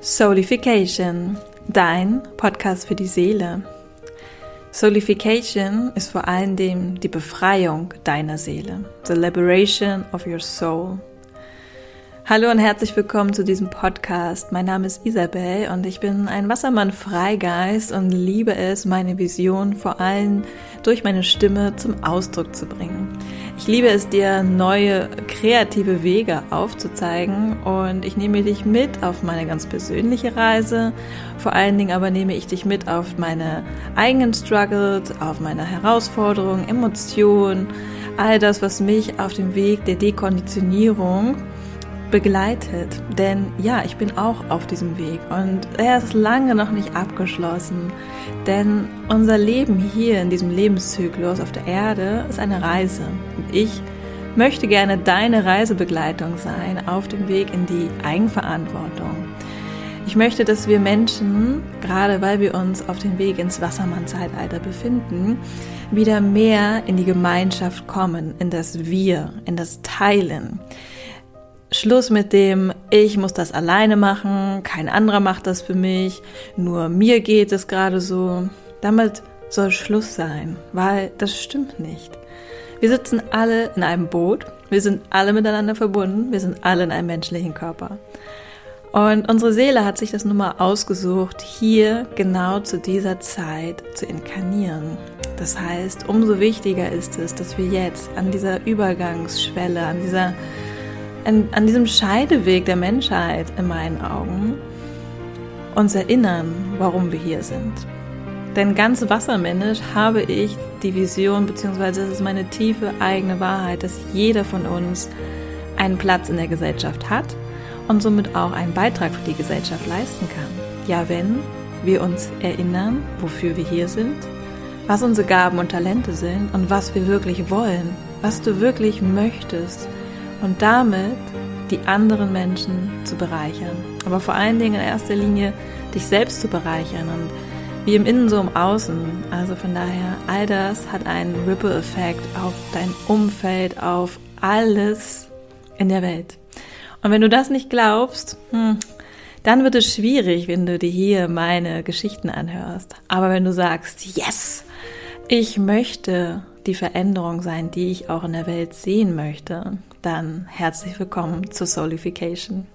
Soulification, dein Podcast für die Seele. Soulification ist vor allen Dingen die Befreiung deiner Seele, the liberation of your soul. Hallo und herzlich willkommen zu diesem Podcast. Mein Name ist Isabel und ich bin ein Wassermann-Freigeist und liebe es, meine Vision vor allem durch meine Stimme zum Ausdruck zu bringen. Ich liebe es, dir neue kreative Wege aufzuzeigen und ich nehme dich mit auf meine ganz persönliche Reise. Vor allen Dingen aber nehme ich dich mit auf meine eigenen Struggles, auf meine Herausforderungen, Emotionen, all das, was mich auf dem Weg der Dekonditionierung begleitet. Denn ja, ich bin auch auf diesem Weg und er ist lange noch nicht abgeschlossen. Denn unser Leben hier in diesem Lebenszyklus auf der Erde ist eine Reise. Und ich möchte gerne deine Reisebegleitung sein auf dem Weg in die Eigenverantwortung. Ich möchte, dass wir Menschen, gerade weil wir uns auf dem Weg ins Wassermann-Zeitalter befinden, wieder mehr in die Gemeinschaft kommen, in das Wir, in das Teilen. Schluss mit dem, ich muss das alleine machen, kein anderer macht das für mich, nur mir geht es gerade so. Damit soll Schluss sein, weil das stimmt nicht. Wir sitzen alle in einem Boot, wir sind alle miteinander verbunden, wir sind alle in einem menschlichen Körper. Und unsere Seele hat sich das nun mal ausgesucht, hier genau zu dieser Zeit zu inkarnieren. Das heißt, umso wichtiger ist es, dass wir jetzt an dieser Übergangsschwelle, an dieser an, an diesem Scheideweg der Menschheit in meinen Augen uns erinnern, warum wir hier sind. Denn ganz wassermännisch habe ich die Vision, beziehungsweise es ist meine tiefe eigene Wahrheit, dass jeder von uns einen Platz in der Gesellschaft hat und somit auch einen Beitrag für die Gesellschaft leisten kann. Ja, wenn wir uns erinnern, wofür wir hier sind, was unsere Gaben und Talente sind und was wir wirklich wollen, was du wirklich möchtest und damit die anderen Menschen zu bereichern. Aber vor allen Dingen in erster Linie dich selbst zu bereichern und wie im Innen so im Außen. Also von daher, all das hat einen Ripple-Effekt auf dein Umfeld, auf alles in der Welt. Und wenn du das nicht glaubst, hm, dann wird es schwierig, wenn du dir hier meine Geschichten anhörst. Aber wenn du sagst, yes, ich möchte die Veränderung sein, die ich auch in der Welt sehen möchte, dann herzlich willkommen zur Soulification.